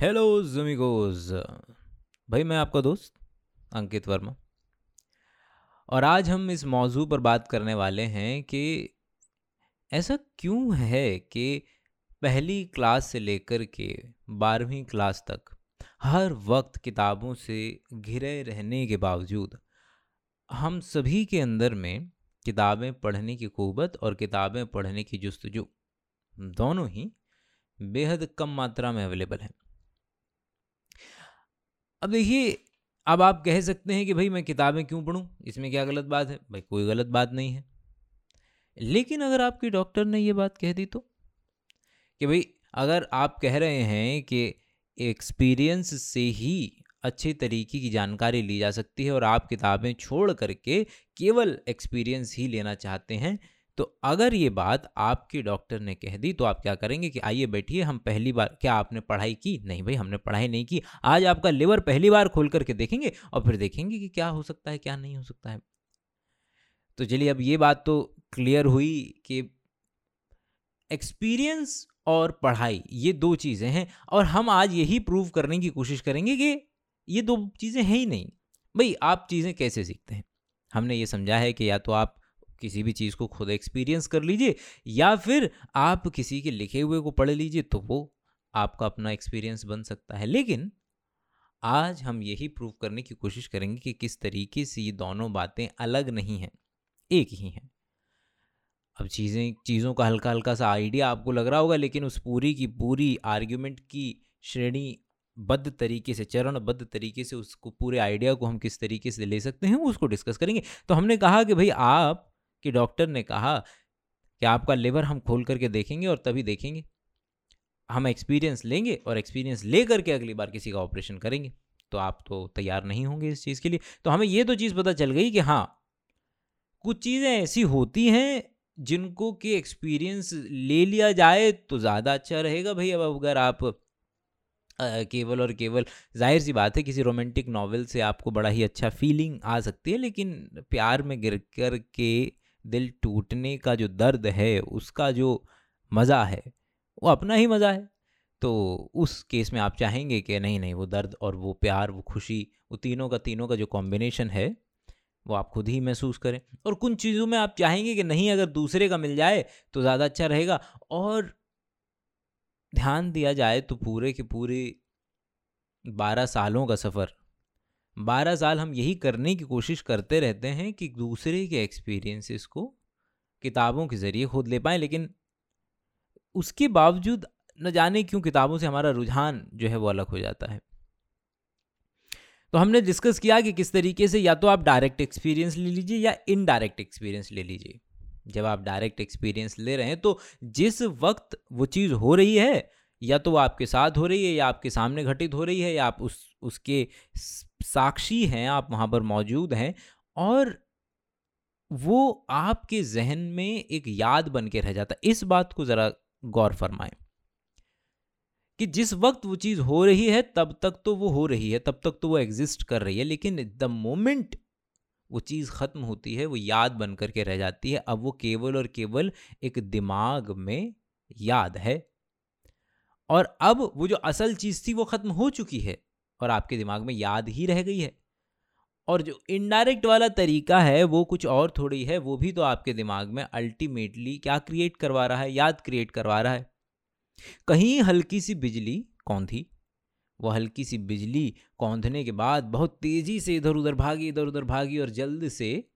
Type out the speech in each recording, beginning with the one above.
Hello जमीगोज भाई, मैं आपका दोस्त, अंकित वर्मा। और आज हम इस मौजू पर बात करने वाले हैं कि ऐसा क्यों है कि पहली क्लास से लेकर के बारहवीं क्लास तक हर वक्त किताबों से घिरे रहने के बावजूद हम सभी के अंदर में किताबें पढ़ने की कुवत और किताबें पढ़ने की जस्तजू दोनों ही बेहद कम मात्रा में अवेलेबल हैं। अब देखिए, अब आप कह सकते हैं कि भाई मैं किताबें क्यों पढ़ूं? इसमें क्या गलत बात है? भाई कोई गलत बात नहीं है। लेकिन अगर आपके डॉक्टर ने ये बात कह दी तो? कि भाई अगर आप कह रहे हैं कि एक्सपीरियंस से ही अच्छे तरीके की जानकारी ली जा सकती है और आप किताबें छोड़ करके केवल एक्सपीरियंस ही लेना चाहते हैं तो अगर ये बात आपके डॉक्टर ने कह दी तो आप क्या करेंगे कि आइए बैठिए, हम पहली बार, क्या आपने पढ़ाई की? नहीं भाई, हमने पढ़ाई नहीं की। आज आपका लिवर पहली बार खोल करके देखेंगे और फिर देखेंगे कि क्या हो सकता है, क्या नहीं हो सकता है। तो चलिए, अब ये बात तो क्लियर हुई कि एक्सपीरियंस और पढ़ाई, ये दो चीज़ें हैं और हम आज यही प्रूव करने की कोशिश करेंगे कि ये दो चीज़ें हैं ही नहीं। भाई, आप चीज़ें कैसे सीखते हैं? हमने ये समझा है कि या तो आप किसी भी चीज़ को खुद एक्सपीरियंस कर लीजिए या फिर आप किसी के लिखे हुए को पढ़ लीजिए तो वो आपका अपना एक्सपीरियंस बन सकता है। लेकिन आज हम यही प्रूव करने की कोशिश करेंगे कि किस तरीके से ये दोनों बातें अलग नहीं हैं, एक ही हैं। अब चीज़ें, चीज़ों का हल्का हल्का सा आइडिया आपको लग रहा होगा, लेकिन उस पूरी की पूरी आर्ग्यूमेंट की श्रेणी बद्ध तरीके से, चरणबद्ध तरीके से उसको, पूरे आइडिया को हम किस तरीके से ले सकते हैं उसको डिस्कस करेंगे। तो हमने कहा कि भाई आप कि डॉक्टर ने कहा कि आपका लिवर हम खोल करके देखेंगे और तभी देखेंगे। हम एक्सपीरियंस लेंगे और एक्सपीरियंस ले करके अगली बार किसी का ऑपरेशन करेंगे। तो आप तो तैयार नहीं होंगे इस चीज़ के लिए। तो हमें ये तो चीज़ पता चल गई कि हाँ कुछ चीज़ें ऐसी होती हैं जिनको कि एक्सपीरियंस ले लिया जाए तो ज़्यादा अच्छा रहेगा। भाई अब अगर आप केवल और केवल ज़ाहिर सी बात है किसी रोमांटिक नावल से आपको बड़ा ही अच्छा फीलिंग आ सकती है, लेकिन प्यार में गिर कर के दिल टूटने का जो दर्द है, उसका जो मज़ा है, वो अपना ही मज़ा है। तो उस केस में आप चाहेंगे कि नहीं नहीं, वो दर्द और वो प्यार, वो खुशी, वो तीनों का तीनों का जो कॉम्बिनेशन है, वो आप खुद ही महसूस करें। और कुछ चीज़ों में आप चाहेंगे कि नहीं, अगर दूसरे का मिल जाए तो ज़्यादा अच्छा रहेगा। और ध्यान दिया जाए तो पूरे के पूरे बारह सालों का सफ़र बारह साल हम यही करने की कोशिश करते रहते हैं कि दूसरे के एक्सपीरियंसेस को किताबों के ज़रिए खुद ले पाएँ, लेकिन उसके बावजूद न जाने क्यों किताबों से हमारा रुझान जो है वो अलग हो जाता है। तो हमने डिस्कस किया कि किस तरीके से या तो आप डायरेक्ट एक्सपीरियंस ले लीजिए या इनडायरेक्ट एक्सपीरियंस ले लीजिए। जब आप डायरेक्ट एक्सपीरियंस ले रहे हैं तो जिस वक्त वो चीज़ हो रही है, या तो वो आपके साथ हो रही है, या आपके सामने घटित हो रही है, या आप उस, उसके साक्षी हैं, आप वहाँ पर मौजूद हैं और वो आपके जहन में एक याद बन के रह जाता है। इस बात को ज़रा गौर फरमाएँ कि जिस वक्त वो चीज़ हो रही है, तब तक तो वो हो रही है, तब तक तो वो एग्जिस्ट कर रही है, लेकिन द मोमेंट वो चीज़ ख़त्म होती है, वो याद बन करके रह जाती है। अब वो केवल और केवल एक दिमाग में याद है और अब वो जो असल चीज़ थी, वो ख़त्म हो चुकी है। और आपके दिमाग में याद ही रह गई है। और जो इनडायरेक्ट वाला तरीका है, वो कुछ और थोड़ी है, वो भी तो आपके दिमाग में अल्टीमेटली क्या क्रिएट करवा रहा है, याद क्रिएट करवा रहा है। कहीं हल्की सी बिजली कौन थी? वो हल्की सी बिजली कौंधने के बाद बहुत तेज़ी से इधर उधर भागी, इधर उधर भागी और जल्द से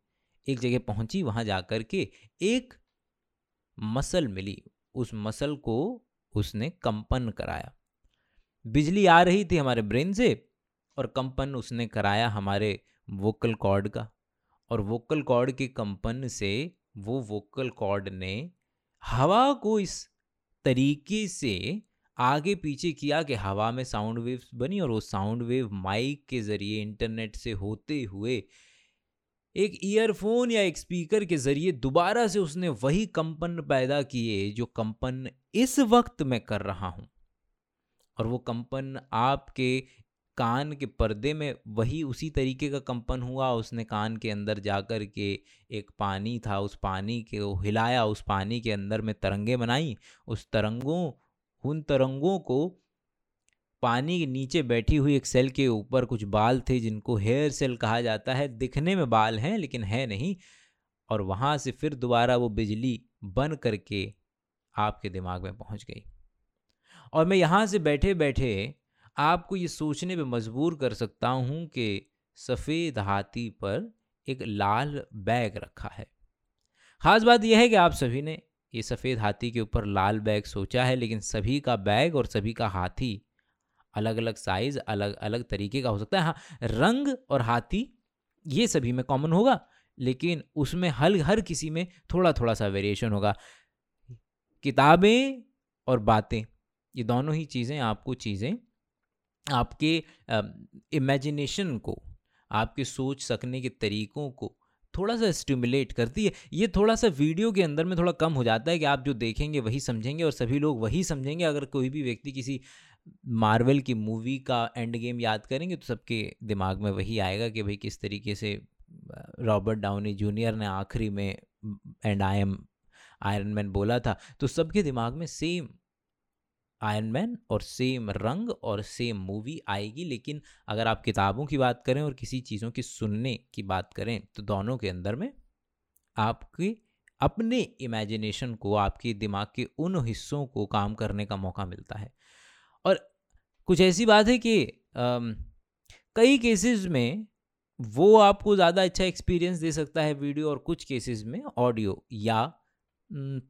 एक जगह पहुँची, वहाँ जाकर के एक मसल मिली। उस मसल को उसने कंपन कराया। बिजली आ रही थी हमारे ब्रेन से और कंपन उसने कराया हमारे वोकल कॉर्ड का। और वोकल कॉर्ड के कंपन से वो वोकल कॉर्ड ने हवा को इस तरीके से आगे पीछे किया कि हवा में साउंड वेव्स बनी और वो साउंड वेव माइक के ज़रिए इंटरनेट से होते हुए एक ईयरफोन या एक स्पीकर के ज़रिए दोबारा से उसने वही कंपन पैदा किए जो कंपन इस वक्त मैं कर रहा हूँ। और वो कंपन आपके कान के पर्दे में वही उसी तरीके का कंपन हुआ, उसने कान के अंदर जाकर के एक पानी था, उस पानी के वो हिलाया, उस पानी के अंदर में तरंगे बनाई, उस तरंगों, उन तरंगों को पानी के नीचे बैठी हुई एक सेल के ऊपर कुछ बाल थे जिनको हेयर सेल कहा जाता है। दिखने में बाल हैं, लेकिन है नहीं। और वहाँ से फिर दोबारा वो बिजली बन करके आपके दिमाग में पहुँच गई। और मैं यहाँ से बैठे बैठे आपको ये सोचने पे मजबूर कर सकता हूँ कि सफ़ेद हाथी पर एक लाल बैग रखा है। ख़ास बात यह है कि आप सभी ने ये सफ़ेद हाथी के ऊपर लाल बैग सोचा है, लेकिन सभी का बैग और सभी का हाथी अलग अलग साइज़ अलग अलग तरीके का हो सकता है। हाँ रंग और हाथी, ये सभी में कॉमन होगा, लेकिन उसमें हल, हर किसी में थोड़ा थोड़ा सा वेरिएशन होगा। किताबें और बातें ये दोनों ही चीज़ें, आपको चीज़ें, आपके इमेजिनेशन को, आपके सोच सकने के तरीकों को थोड़ा सा स्टिमुलेट करती है। ये थोड़ा सा वीडियो के अंदर में थोड़ा कम हो जाता है कि आप जो देखेंगे वही समझेंगे और सभी लोग वही समझेंगे। अगर कोई भी व्यक्ति किसी मार्वल की मूवी का एंड गेम याद करेंगे तो सबके दिमाग में वही आएगा कि भाई किस तरीके से रॉबर्ट डाउनी जूनियर ने आखिरी में and I am Iron Man बोला था। तो सबके दिमाग में सेम आयरन मैन और सेम रंग और सेम मूवी आएगी, लेकिन अगर आप किताबों की बात करें और किसी चीज़ों की सुनने की बात करें तो दोनों के अंदर में आपके, अपने इमेजिनेशन को, आपके दिमाग के उन हिस्सों को काम करने का मौका मिलता है। और कुछ ऐसी बात है कि कई केसेस में वो आपको ज़्यादा अच्छा एक्सपीरियंस दे सकता है वीडियो और कुछ केसेस में ऑडियो या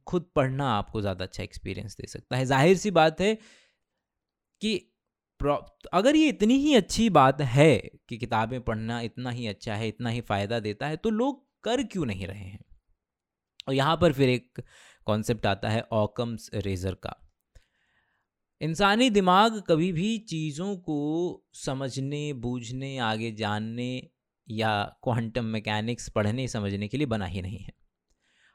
खुद पढ़ना आपको ज़्यादा अच्छा एक्सपीरियंस दे सकता है। ज़ाहिर सी बात है कि अगर ये इतनी ही अच्छी बात है कि किताबें पढ़ना इतना ही अच्छा है, इतना ही फ़ायदा देता है तो लोग कर क्यों नहीं रहे हैं? और यहाँ पर फिर एक कॉन्सेप्ट आता है ऑकम्स रेजर का। इंसानी दिमाग कभी भी चीज़ों को समझने, बूझने, आगे जानने या क्वांटम मैकेनिक्स पढ़ने, समझने के लिए बना ही नहीं है।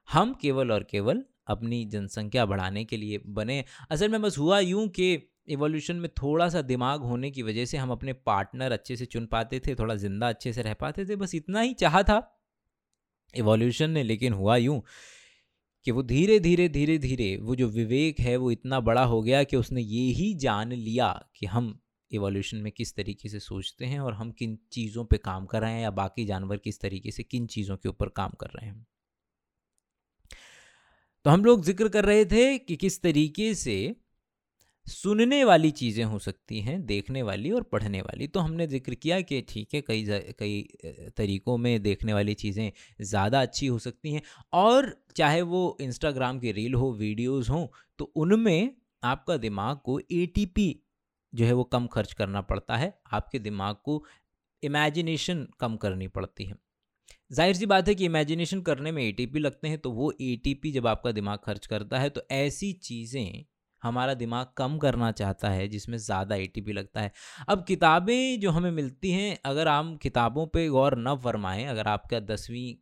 हम केवल और केवल अपनी जनसंख्या बढ़ाने के लिए बने। असल में बस हुआ यूँ कि इवोल्यूशन में थोड़ा सा दिमाग होने की वजह से हम अपने पार्टनर अच्छे से चुन पाते थे, थोड़ा ज़िंदा अच्छे से रह पाते थे, बस इतना ही चाह था। इवोल्यूशन ने लेकिन हुआ यूँ कि वो धीरे धीरे धीरे धीरे वो जो विवेक है वो इतना बड़ा हो गया कि उसने ये ही जान लिया कि हम इवोल्यूशन में किस तरीके से सोचते हैं और हम किन चीज़ों पे काम कर रहे हैं या बाकी जानवर किस तरीके से किन चीज़ों के ऊपर काम कर रहे हैं। तो हम लोग ज़िक्र कर रहे थे कि किस तरीके से सुनने वाली चीज़ें हो सकती हैं, देखने वाली और पढ़ने वाली। तो हमने ज़िक्र किया कि ठीक है, कई कई तरीक़ों में देखने वाली चीज़ें ज़्यादा अच्छी हो सकती हैं और चाहे वो इंस्टाग्राम की रील हो, वीडियोस हो तो उनमें आपका दिमाग को एटीपी जो है वो कम खर्च करना पड़ता है। आपके दिमाग को इमेजिनेशन कम करनी पड़ती है। ज़ाहिर सी बात है कि इमेजिनेशन करने में एटीपी लगते हैं तो वो एटीपी जब आपका दिमाग खर्च करता है तो ऐसी चीज़ें हमारा दिमाग कम करना चाहता है, जिसमें ज़्यादा एटीपी लगता है। अब किताबें जो हमें मिलती हैं, अगर हम किताबों पे गौर न फरमाएँ, अगर आपका दसवीं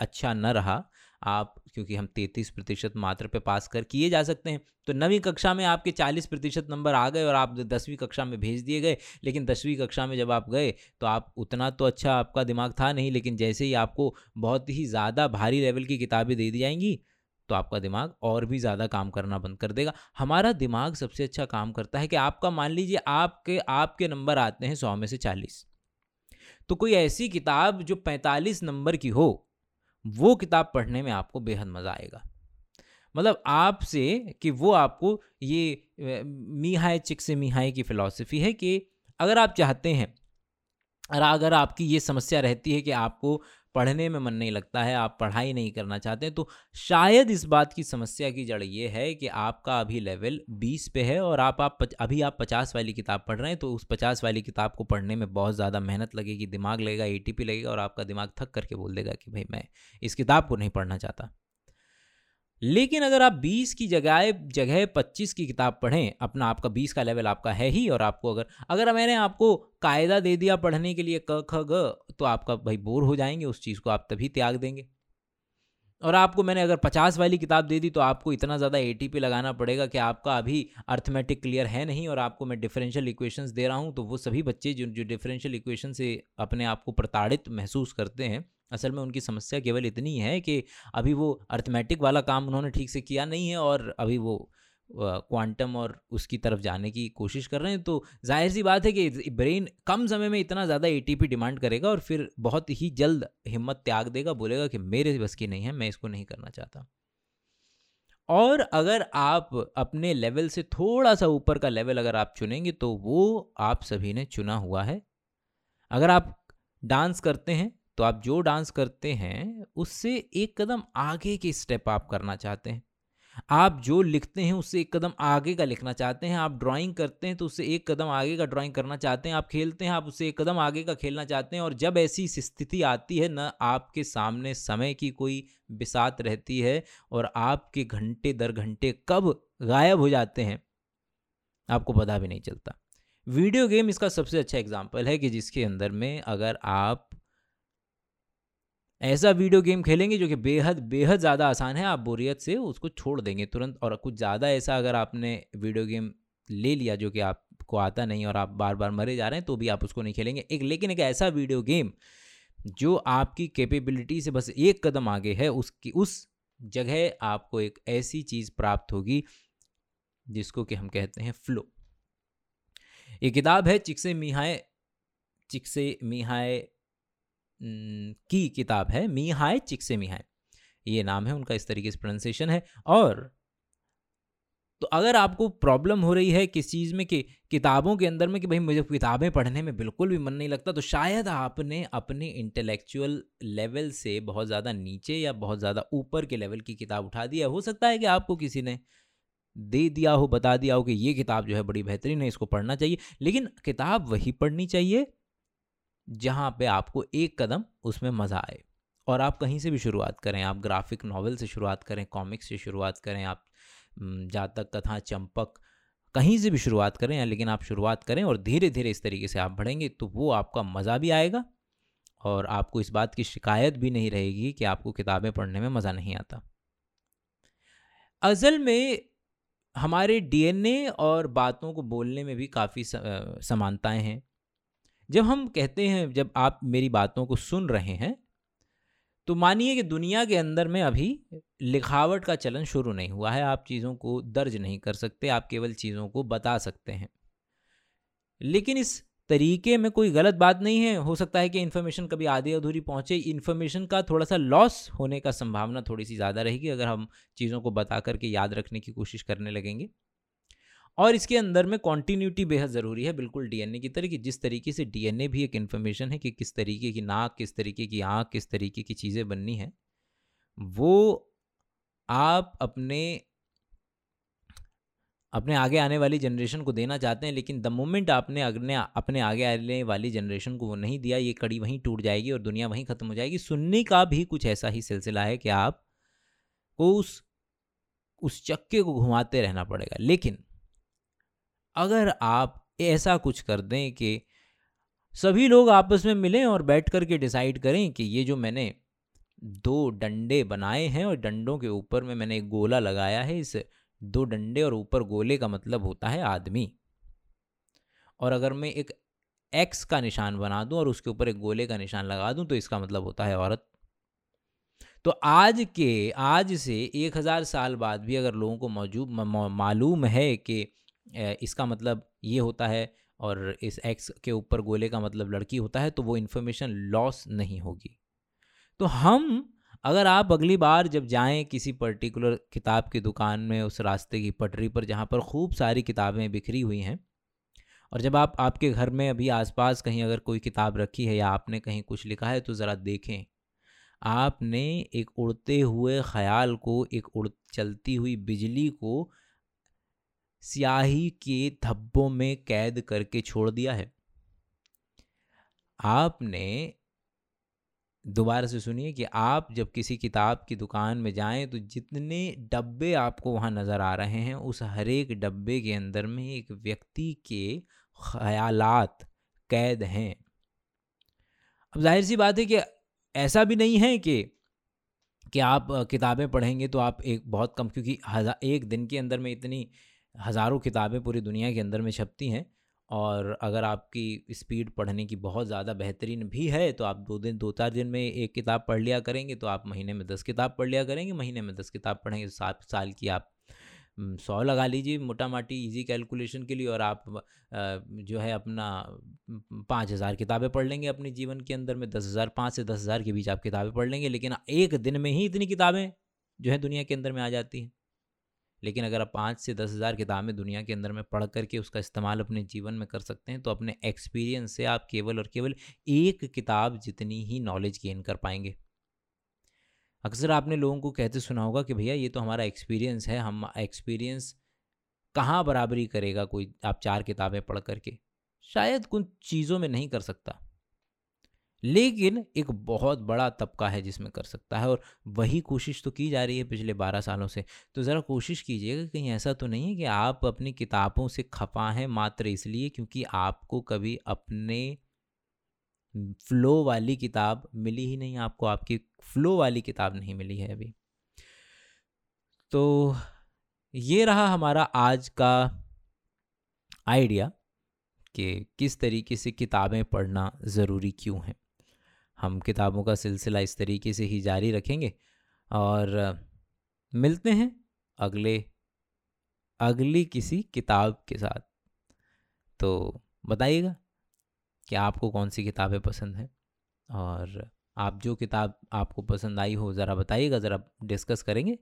अच्छा न रहा आप, क्योंकि हम तैंतीस प्रतिशत मात्र पे पास कर किए जा सकते हैं। तो नवीं कक्षा में आपके चालीस प्रतिशत नंबर आ गए और आप दसवीं कक्षा में भेज दिए गए, लेकिन दसवीं कक्षा में जब आप गए तो आप, उतना तो अच्छा आपका दिमाग था नहीं, लेकिन जैसे ही आपको बहुत ही ज़्यादा भारी लेवल की किताबें दे दी जाएँगी तो आपका दिमाग और भी ज़्यादा काम करना बंद कर देगा। हमारा दिमाग सबसे अच्छा काम करता है कि आपका, मान लीजिए आपके आपके नंबर आते हैं सौ में से चालीस। तो कोई ऐसी किताब जो पैंतालीस नंबर की हो वो किताब पढ़ने में आपको बेहद मज़ा आएगा। मतलब आपसे कि वो आपको ये मीहाय चिक से मीहाई की फ़िलासफ़ी है कि अगर आप चाहते हैं और अगर आपकी ये समस्या रहती है कि आपको पढ़ने में मन नहीं लगता है, आप पढ़ाई नहीं करना चाहते तो शायद इस बात की समस्या की जड़ ये है कि आपका अभी लेवल 20 पे है और आप आप अभी आप 50 वाली किताब पढ़ रहे हैं तो उस 50 वाली किताब को पढ़ने में बहुत ज़्यादा मेहनत लगेगी, दिमाग लगेगा एटीपी लगेगा और आपका दिमाग थक करके बोल देगा कि भाई मैं इस किताब को नहीं पढ़ना चाहता। लेकिन अगर आप 20 की जगह जगह 25 की किताब पढ़ें, अपना आपका 20 का लेवल आपका है ही, और आपको अगर अगर मैंने आपको कायदा दे दिया पढ़ने के लिए क, ख, ग तो आपका भाई बोर हो जाएँगे, उस चीज़ को आप तभी त्याग देंगे। और आपको मैंने अगर 50 वाली किताब दे दी तो आपको इतना ज़्यादा एटीपी लगाना पड़ेगा कि आपका अभी अर्थमेटिक क्लियर है नहीं, और आपको मैं डिफरेंशियल इक्वेशंस दे रहा हूँ तो वो सभी बच्चे जो जो डिफरेंशियल इक्वेशन से अपने आप को प्रताड़ित महसूस करते हैं असल में उनकी समस्या केवल इतनी है कि अभी वो अर्थमेटिक वाला काम उन्होंने ठीक से किया नहीं है और अभी वो क्वांटम और उसकी तरफ़ जाने की कोशिश कर रहे हैं। तो ज़ाहिर सी बात है कि ब्रेन कम समय में इतना ज़्यादा एटीपी डिमांड करेगा और फिर बहुत ही जल्द हिम्मत त्याग देगा, बोलेगा कि मेरे बस की नहीं है, मैं इसको नहीं करना चाहता। और अगर आप अपने लेवल से थोड़ा सा ऊपर का लेवल अगर आप चुनेंगे तो वो आप सभी ने चुना हुआ है। अगर आप डांस करते हैं तो आप जो डांस करते हैं, उससे एक कदम आगे के स्टेप आप करना चाहते हैं। आप जो लिखते हैं, उससे एक कदम आगे का लिखना चाहते हैं। आप ड्राइंग करते हैं तो उससे एक कदम आगे का ड्राइंग करना चाहते हैं। आप खेलते हैं, आप उससे एक कदम आगे का खेलना चाहते हैं। और जब ऐसी स्थिति आती है, न आपके सामने समय की कोई बिसात रहती है और आपके घंटे दर घंटे कब गायब हो जाते हैं, आपको पता भी नहीं चलता। वीडियो गेम इसका सबसे अच्छा एग्ज़ाम्पल है कि जिसके अंदर में अगर आप ऐसा वीडियो गेम खेलेंगे जो कि बेहद बेहद ज़्यादा आसान है। आप बोरियत से उसको छोड़ देंगे तुरंत और कुछ ज़्यादा ऐसा अगर आपने वीडियो गेम ले लिया जो कि आपको आता नहीं और आप बार बार मरे जा रहे हैं तो भी आप उसको नहीं खेलेंगे। एक, लेकिन एक ऐसा वीडियो गेम जो आपकी कैपेबिलिटी से बस एक कदम आगे है, उसकी, उस जगह आपको एक ऐसी चीज़ प्राप्त होगी जिसको कि हम कहते हैं फ्लो ये किताब है चिक्से मिहाय चिक्से मिहाय की किताब है मी हाय चिक्से मी हाय ये नाम है, उनका इस तरीके से प्रोनाउंसिएशन है। और तो अगर आपको प्रॉब्लम हो रही है किस चीज़ में कि किताबों के अंदर में कि भाई मुझे किताबें पढ़ने में बिल्कुल भी मन नहीं लगता तो शायद आपने अपने इंटेलेक्चुअल लेवल से बहुत ज़्यादा नीचे या बहुत ज़्यादा ऊपर के लेवल की किताब उठा दिया हो सकता है कि आपको किसी ने दे दिया हो, बता दिया हो कि ये किताब जो है बड़ी बेहतरीन है, इसको पढ़ना चाहिए। लेकिन किताब वही पढ़नी चाहिए जहाँ पे आपको एक कदम उसमें मज़ा आए। और आप कहीं से भी शुरुआत करें, आप ग्राफिक नावल से शुरुआत करें, कॉमिक्स से शुरुआत करें, आप जातक कथा, चंपक, कहीं से भी शुरुआत करें या लेकिन आप शुरुआत करें और धीरे धीरे इस तरीके से आप बढ़ेंगे तो वो आपका मज़ा भी आएगा और आपको इस बात की शिकायत भी नहीं रहेगी कि आपको किताबें पढ़ने में मज़ा नहीं आता। असल में हमारे डीएनए और बातों को बोलने में भी काफ़ी समानताएँ हैं। जब हम कहते हैं, जब आप मेरी बातों को सुन रहे हैं तो मानिए कि दुनिया के अंदर में अभी लिखावट का चलन शुरू नहीं हुआ है। आप चीज़ों को दर्ज नहीं कर सकते, आप केवल चीज़ों को बता सकते हैं। लेकिन इस तरीके में कोई गलत बात नहीं है। हो सकता है कि इन्फॉर्मेशन कभी आधी अधूरी पहुँचे। इन्फॉर्मेशन का थोड़ा सा लॉस होने का संभावना थोड़ी सी ज़्यादा रहेगी, अगर हम चीज़ों को बता करके याद रखने की कोशिश करने लगेंगे। और इसके अंदर में कॉन्टीन्यूटी बेहद ज़रूरी है, बिल्कुल डीएनए की तरह कि जिस तरीके से डीएनए भी एक इन्फॉर्मेशन है कि किस तरीके की नाक, किस तरीके की आँख, किस तरीके की चीज़ें बननी है, वो आप अपने अपने आगे आने वाली जनरेशन को देना चाहते हैं, लेकिन द मोमेंट आपने अगने, अपने आगे आने वाली जनरेशन को वो नहीं दिया, ये कड़ी वहीं टूट जाएगी और दुनिया वहीं ख़त्म हो जाएगी। सुनने का भी कुछ ऐसा ही सिलसिला है कि आप को उस उस चक्के को घुमाते रहना पड़ेगा। लेकिन अगर आप ऐसा कुछ कर दें कि सभी लोग आपस में मिलें और बैठ कर के डिसाइड करें कि ये जो मैंने दो डंडे बनाए हैं और डंडों के ऊपर में मैंने एक गोला लगाया है, इस दो डंडे और ऊपर गोले का मतलब होता है आदमी। और अगर मैं एक एक्स का निशान बना दूँ और उसके ऊपर एक गोले का निशान लगा दूँ तो इसका मतलब होता है औरत। तो आज के, आज से एक हज़ार साल बाद भी अगर लोगों को मौजूद मालूम है कि इसका मतलब ये होता है और इस एक्स के ऊपर गोले का मतलब लड़की होता है तो वो इन्फॉर्मेशन लॉस नहीं होगी। तो हम, अगर आप अगली बार जब जाएँ किसी पर्टिकुलर किताब की दुकान में, उस रास्ते की पटरी पर, जहाँ पर खूब सारी किताबें बिखरी हुई हैं, और जब आप, आपके घर में अभी आसपास कहीं अगर कोई किताब रखी है या आपने कहीं कुछ लिखा है तो ज़रा देखें। आपने एक उड़ते हुए ख्याल को, एक उड़, चलती हुई बिजली को स्याही के धब्बों में कैद करके छोड़ दिया है। आपने दोबारा से सुनिए कि आप जब किसी किताब की दुकान में जाएँ तो जितने डब्बे आपको वहाँ नज़र आ रहे हैं, उस हर एक डब्बे के अंदर में एक व्यक्ति के ख्यालात कैद हैं। अब ज़ाहिर सी बात है कि ऐसा भी नहीं है कि कि आप किताबें पढ़ेंगे तो आप एक बहुत कम, क्योंकि हज़ार एक दिन के अंदर में इतनी हज़ारों किताबें पूरी दुनिया के अंदर में छपती हैं और अगर आपकी स्पीड पढ़ने की बहुत ज़्यादा बेहतरीन भी है तो आप दो दिन दो चार दिन में एक किताब पढ़ लिया करेंगे तो आप महीने में दस किताब पढ़ लिया करेंगे, महीने में दस किताब पढ़ेंगे तो सात साल की आप सौ लगा लीजिए मोटा माटी इजी कैलकुलेशन के लिए और आप जो है अपना पाँच हज़ार किताबें पढ़ लेंगे अपने जीवन के अंदर में। दस हज़ार, पाँच से दस हज़ार के बीच आप किताबें पढ़ लेंगे, लेकिन एक दिन में ही इतनी किताबें जो है दुनिया के अंदर में आ जाती हैं। लेकिन अगर आप पाँच से दस हज़ार किताबें दुनिया के अंदर में पढ़ करके उसका इस्तेमाल अपने जीवन में कर सकते हैं तो अपने एक्सपीरियंस से आप केवल और केवल एक किताब जितनी ही नॉलेज गेन कर पाएँगे। अक्सर आपने लोगों को कहते सुना होगा कि भैया ये तो हमारा एक्सपीरियंस है, हम एक्सपीरियंस कहाँ बराबरी करेगा कोई आप चार किताबें पढ़ करके? शायद कुछ चीज़ों में नहीं कर सकता। लेकिन एक बहुत बड़ा तबका है जिसमें कर सकता है और वही कोशिश तो की जा रही है पिछले बारह सालों से। तो ज़रा कोशिश कीजिएगा कहीं ऐसा तो नहीं है कि आप अपनी किताबों से खफा हैं मात्र इसलिए क्योंकि आपको कभी अपने फ्लो वाली किताब मिली ही नहीं, आपको आपकी फ्लो वाली किताब नहीं मिली है अभी। तो ये रहा हमारा आज का आइडिया कि किस तरीके से किताबें पढ़ना ज़रूरी क्यों है। हम किताबों का सिलसिला इस तरीके से ही जारी रखेंगे और मिलते हैं अगले, अगली किसी किताब के साथ। तो बताइएगा कि आपको कौन सी किताबें पसंद हैं और आप जो किताब आपको पसंद आई हो ज़रा बताइएगा, ज़रा डिस्कस करेंगे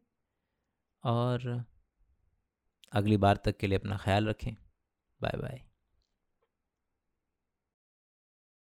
और अगली बार तक के लिए अपना ख्याल रखें। Bye bye.